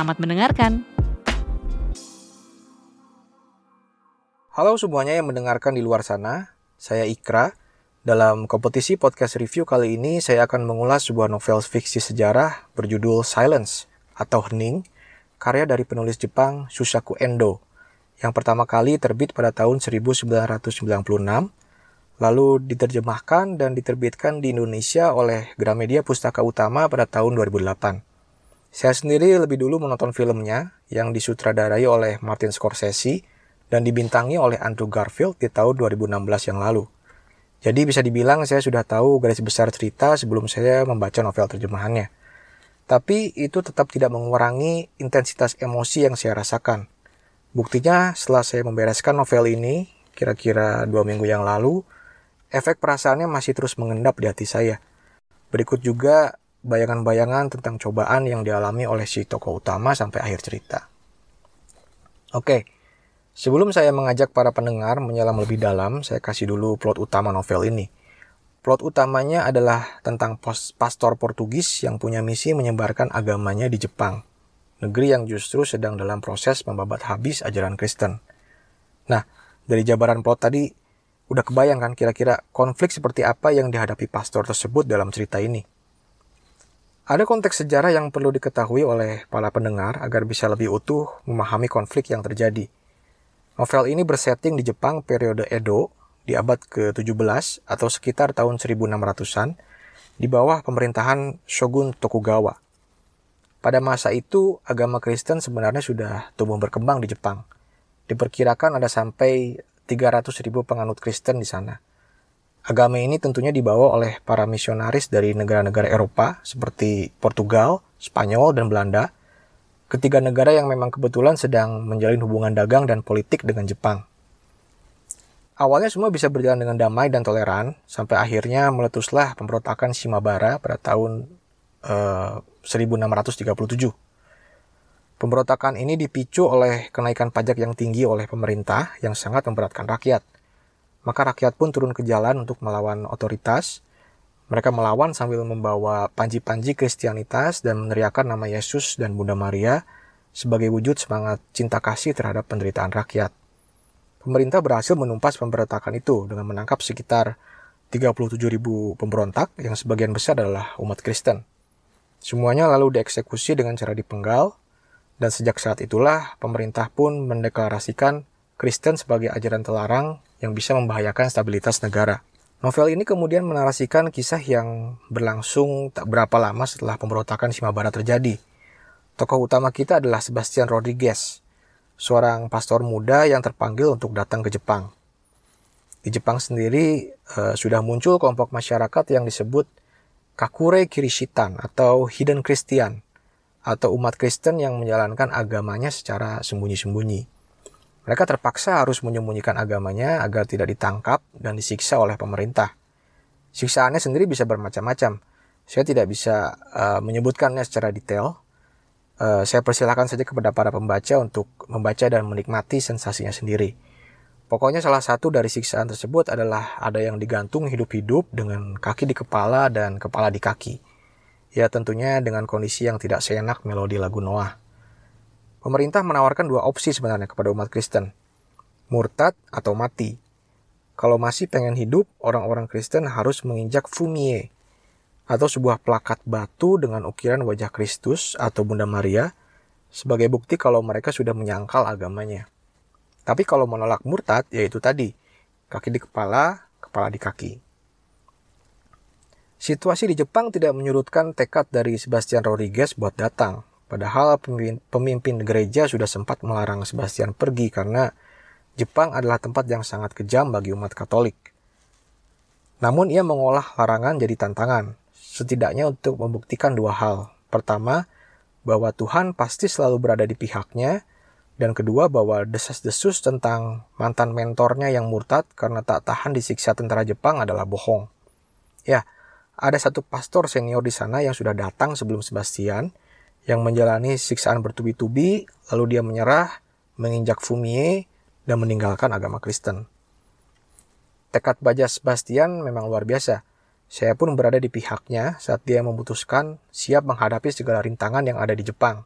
Selamat mendengarkan. Halo semuanya yang mendengarkan di luar sana, saya Ikra. Dalam kompetisi podcast review kali ini, saya akan mengulas sebuah novel fiksi sejarah berjudul Silence atau Hening, karya dari penulis Jepang Shusaku Endo, yang pertama kali terbit pada tahun 1996, lalu diterjemahkan dan diterbitkan di Indonesia oleh Gramedia Pustaka Utama pada tahun 2008. Saya sendiri lebih dulu menonton filmnya yang disutradarai oleh Martin Scorsese dan dibintangi oleh Andrew Garfield di tahun 2016 yang lalu. Jadi bisa dibilang saya sudah tahu garis besar cerita sebelum saya membaca novel terjemahannya. Tapi itu tetap tidak mengurangi intensitas emosi yang saya rasakan. Buktinya setelah saya membereskan novel ini, kira-kira dua minggu yang lalu, efek perasaannya masih terus mengendap di hati saya. Berikut juga bayangan-bayangan tentang cobaan yang dialami oleh si tokoh utama sampai akhir cerita. Oke, sebelum saya mengajak para pendengar menyelam lebih dalam, saya kasih dulu plot utama novel ini. Plot utamanya adalah tentang pastor Portugis yang punya misi menyebarkan agamanya di Jepang, negeri yang justru sedang dalam proses membabat habis ajaran Kristen. Nah, dari jabaran plot tadi, udah kebayang kan kira-kira konflik seperti apa yang dihadapi pastor tersebut dalam cerita ini. Ada konteks sejarah yang perlu diketahui oleh para pendengar agar bisa lebih utuh memahami konflik yang terjadi. Novel ini bersetting di Jepang periode Edo di abad ke-17 atau sekitar tahun 1600-an di bawah pemerintahan Shogun Tokugawa. Pada masa itu, agama Kristen sebenarnya sudah tumbuh berkembang di Jepang. Diperkirakan ada sampai 300.000 penganut Kristen di sana. Agama ini tentunya dibawa oleh para misionaris dari negara-negara Eropa seperti Portugal, Spanyol, dan Belanda, ketiga negara yang memang kebetulan sedang menjalin hubungan dagang dan politik dengan Jepang. Awalnya semua bisa berjalan dengan damai dan toleran, sampai akhirnya meletuslah pemberontakan Shimabara pada tahun eh, 1637. Pemberontakan ini dipicu oleh kenaikan pajak yang tinggi oleh pemerintah yang sangat memberatkan rakyat. Maka rakyat pun turun ke jalan untuk melawan otoritas. Mereka melawan sambil membawa panji-panji Kristianitas dan meneriakan nama Yesus dan Bunda Maria sebagai wujud semangat cinta kasih terhadap penderitaan rakyat. Pemerintah berhasil menumpas pemberontakan itu dengan menangkap sekitar 37 ribu pemberontak yang sebagian besar adalah umat Kristen. Semuanya lalu dieksekusi dengan cara dipenggal, dan sejak saat itulah pemerintah pun mendeklarasikan Kristen sebagai ajaran terlarang yang bisa membahayakan stabilitas negara. Novel ini kemudian menarasikan kisah yang berlangsung tak berapa lama setelah pemberontakan Shimabara terjadi. Tokoh utama kita adalah Sebastian Rodriguez, seorang pastor muda yang terpanggil untuk datang ke Jepang. Di Jepang sendiri uh, sudah muncul kelompok masyarakat yang disebut Kakure Kirishitan atau Hidden Christian atau umat Kristen yang menjalankan agamanya secara sembunyi-sembunyi. Mereka terpaksa harus menyembunyikan agamanya agar tidak ditangkap dan disiksa oleh pemerintah. Siksaannya sendiri bisa bermacam-macam. Saya tidak bisa uh, menyebutkannya secara detail. Uh, saya persilahkan saja kepada para pembaca untuk membaca dan menikmati sensasinya sendiri. Pokoknya salah satu dari siksaan tersebut adalah ada yang digantung hidup-hidup dengan kaki di kepala dan kepala di kaki. Ya tentunya dengan kondisi yang tidak seenak melodi lagu Noah. Pemerintah menawarkan dua opsi sebenarnya kepada umat Kristen. Murtad atau mati. Kalau masih pengen hidup, orang-orang Kristen harus menginjak fumie atau sebuah plakat batu dengan ukiran wajah Kristus atau Bunda Maria sebagai bukti kalau mereka sudah menyangkal agamanya. Tapi kalau menolak murtad, yaitu tadi, kaki di kepala, kepala di kaki. Situasi di Jepang tidak menyurutkan tekad dari Sebastian Rodriguez buat datang. Padahal pemimpin, gereja sudah sempat melarang Sebastian pergi karena Jepang adalah tempat yang sangat kejam bagi umat Katolik. Namun ia mengolah larangan jadi tantangan, setidaknya untuk membuktikan dua hal. Pertama, bahwa Tuhan pasti selalu berada di pihaknya, dan kedua bahwa desas-desus tentang mantan mentornya yang murtad karena tak tahan disiksa tentara Jepang adalah bohong. Ya, ada satu pastor senior di sana yang sudah datang sebelum Sebastian, yang menjalani siksaan bertubi-tubi, lalu dia menyerah, menginjak fumie, dan meninggalkan agama Kristen. Tekad baja Sebastian memang luar biasa. Saya pun berada di pihaknya saat dia memutuskan siap menghadapi segala rintangan yang ada di Jepang.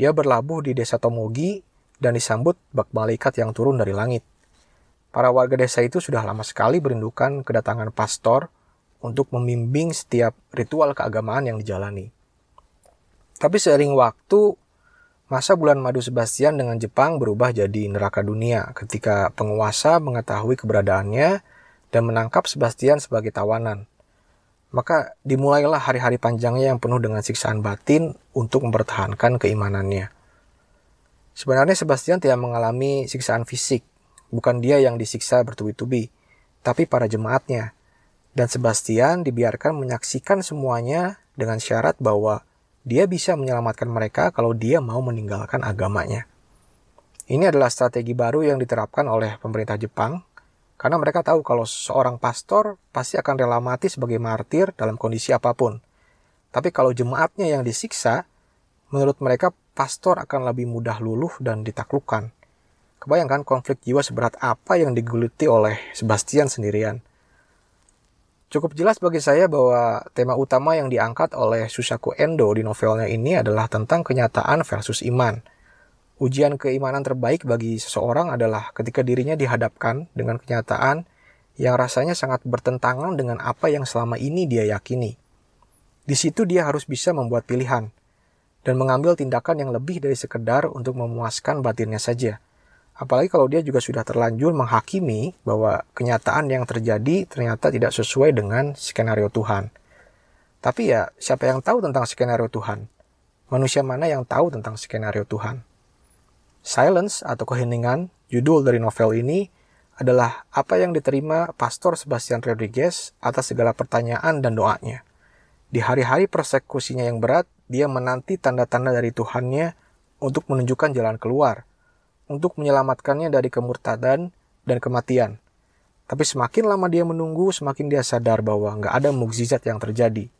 Dia berlabuh di desa Tomogi dan disambut bak malaikat yang turun dari langit. Para warga desa itu sudah lama sekali merindukan kedatangan pastor untuk membimbing setiap ritual keagamaan yang dijalani. Tapi seiring waktu, masa bulan madu Sebastian dengan Jepang berubah jadi neraka dunia ketika penguasa mengetahui keberadaannya dan menangkap Sebastian sebagai tawanan. Maka dimulailah hari-hari panjangnya yang penuh dengan siksaan batin untuk mempertahankan keimanannya. Sebenarnya Sebastian tidak mengalami siksaan fisik, bukan dia yang disiksa bertubi-tubi, tapi para jemaatnya. Dan Sebastian dibiarkan menyaksikan semuanya dengan syarat bahwa dia bisa menyelamatkan mereka kalau dia mau meninggalkan agamanya. Ini adalah strategi baru yang diterapkan oleh pemerintah Jepang karena mereka tahu kalau seorang pastor pasti akan rela mati sebagai martir dalam kondisi apa pun. Tapi kalau jemaatnya yang disiksa, menurut mereka pastor akan lebih mudah luluh dan ditaklukkan. Kebayangkan konflik jiwa seberat apa yang digeluti oleh Sebastian sendirian. Cukup jelas bagi saya bahwa tema utama yang diangkat oleh Susaku Endo di novelnya ini adalah tentang kenyataan versus iman Ujian keimanan terbaik bagi seseorang adalah ketika dirinya dihadapkan dengan kenyataan yang rasanya sangat bertentangan dengan apa yang selama ini dia yakini. Di situ dia harus bisa membuat pilihan dan mengambil tindakan yang lebih dari sekedar untuk memuaskan batinnya saja. Apalagi kalau dia juga sudah terlanjur menghakimi bahwa kenyataan yang terjadi ternyata tidak sesuai dengan skenario Tuhan. Tapi ya, siapa yang tahu tentang skenario Tuhan? Manusia mana yang tahu tentang skenario Tuhan? Silence atau keheningan, judul dari novel ini adalah apa yang diterima Pastor Sebastian Rodriguez atas segala pertanyaan dan doanya. Di hari-hari persekusinya yang berat, dia menanti tanda-tanda dari Tuhannya untuk menunjukkan jalan keluar, untuk menyelamatkannya dari kemurtadan dan kematian. Tapi semakin lama dia menunggu, semakin dia sadar bahwa nggak ada mukjizat yang terjadi.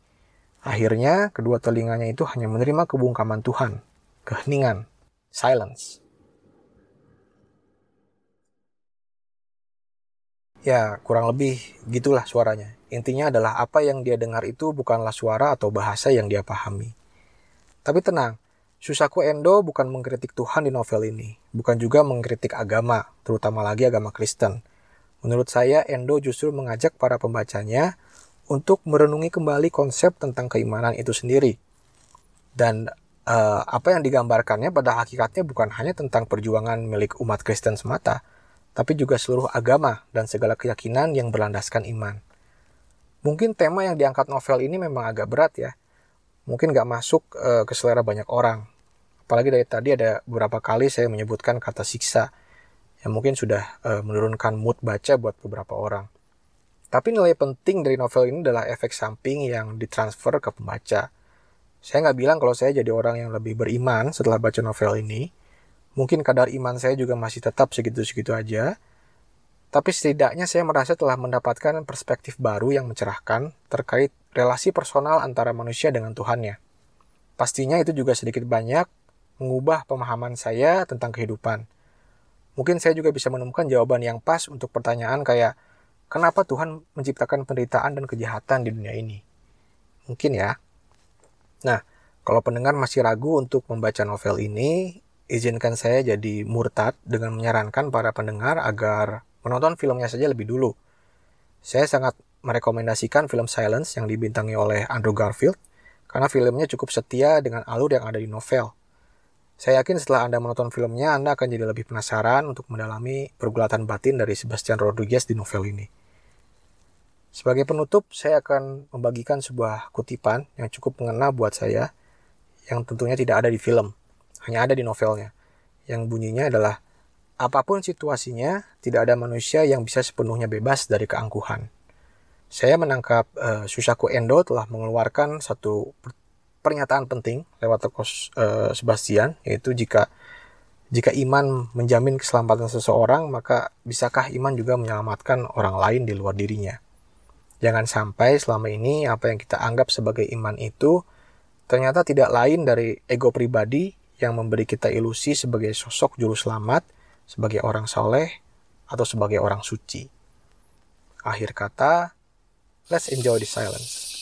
Akhirnya, kedua telinganya itu hanya menerima kebungkaman Tuhan, keheningan, silence. Ya, kurang lebih gitulah suaranya. Intinya adalah apa yang dia dengar itu bukanlah suara atau bahasa yang dia pahami. Tapi tenang, Susaku Endo bukan mengkritik Tuhan di novel ini, bukan juga mengkritik agama, terutama lagi agama Kristen. Menurut saya, Endo justru mengajak para pembacanya untuk merenungi kembali konsep tentang keimanan itu sendiri. Dan uh, apa yang digambarkannya pada hakikatnya bukan hanya tentang perjuangan milik umat Kristen semata, tapi juga seluruh agama dan segala keyakinan yang berlandaskan iman. Mungkin tema yang diangkat novel ini memang agak berat ya. Mungkin gak masuk uh, ke selera banyak orang. Apalagi dari tadi ada beberapa kali saya menyebutkan kata siksa yang mungkin sudah uh, menurunkan mood baca buat beberapa orang. Tapi nilai penting dari novel ini adalah efek samping yang ditransfer ke pembaca. Saya nggak bilang kalau saya jadi orang yang lebih beriman setelah baca novel ini, Mungkin kadar iman saya juga masih tetap segitu-segitu aja. Tapi setidaknya saya merasa telah mendapatkan perspektif baru yang mencerahkan terkait relasi personal antara manusia dengan Tuhannya. Pastinya itu juga sedikit banyak mengubah pemahaman saya tentang kehidupan. Mungkin saya juga bisa menemukan jawaban yang pas untuk pertanyaan kayak, kenapa Tuhan menciptakan penderitaan dan kejahatan di dunia ini? Mungkin ya. Nah, kalau pendengar masih ragu untuk membaca novel ini, izinkan saya jadi murtad dengan menyarankan para pendengar agar menonton filmnya saja lebih dulu. Saya sangat merekomendasikan film Silence yang dibintangi oleh Andrew Garfield karena filmnya cukup setia dengan alur yang ada di novel. Saya yakin setelah Anda menonton filmnya, Anda akan jadi lebih penasaran untuk mendalami pergulatan batin dari Sebastian Rodriguez di novel ini. Sebagai penutup, saya akan membagikan sebuah kutipan yang cukup mengena buat saya, yang tentunya tidak ada di film hanya ada di novelnya. Yang bunyinya adalah, apa pun situasinya, tidak ada manusia yang bisa sepenuhnya bebas dari keangkuhan. Saya menangkap uh, Susaku Endo telah mengeluarkan satu pernyataan penting lewat tokoh uh, Sebastian yaitu jika jika iman menjamin keselamatan seseorang maka bisakah iman juga menyelamatkan orang lain di luar dirinya? Jangan sampai selama ini apa yang kita anggap sebagai iman itu ternyata tidak lain dari ego pribadi yang memberi kita ilusi sebagai sosok juru selamat sebagai orang soleh atau sebagai orang suci. Akhir kata let's enjoy the silence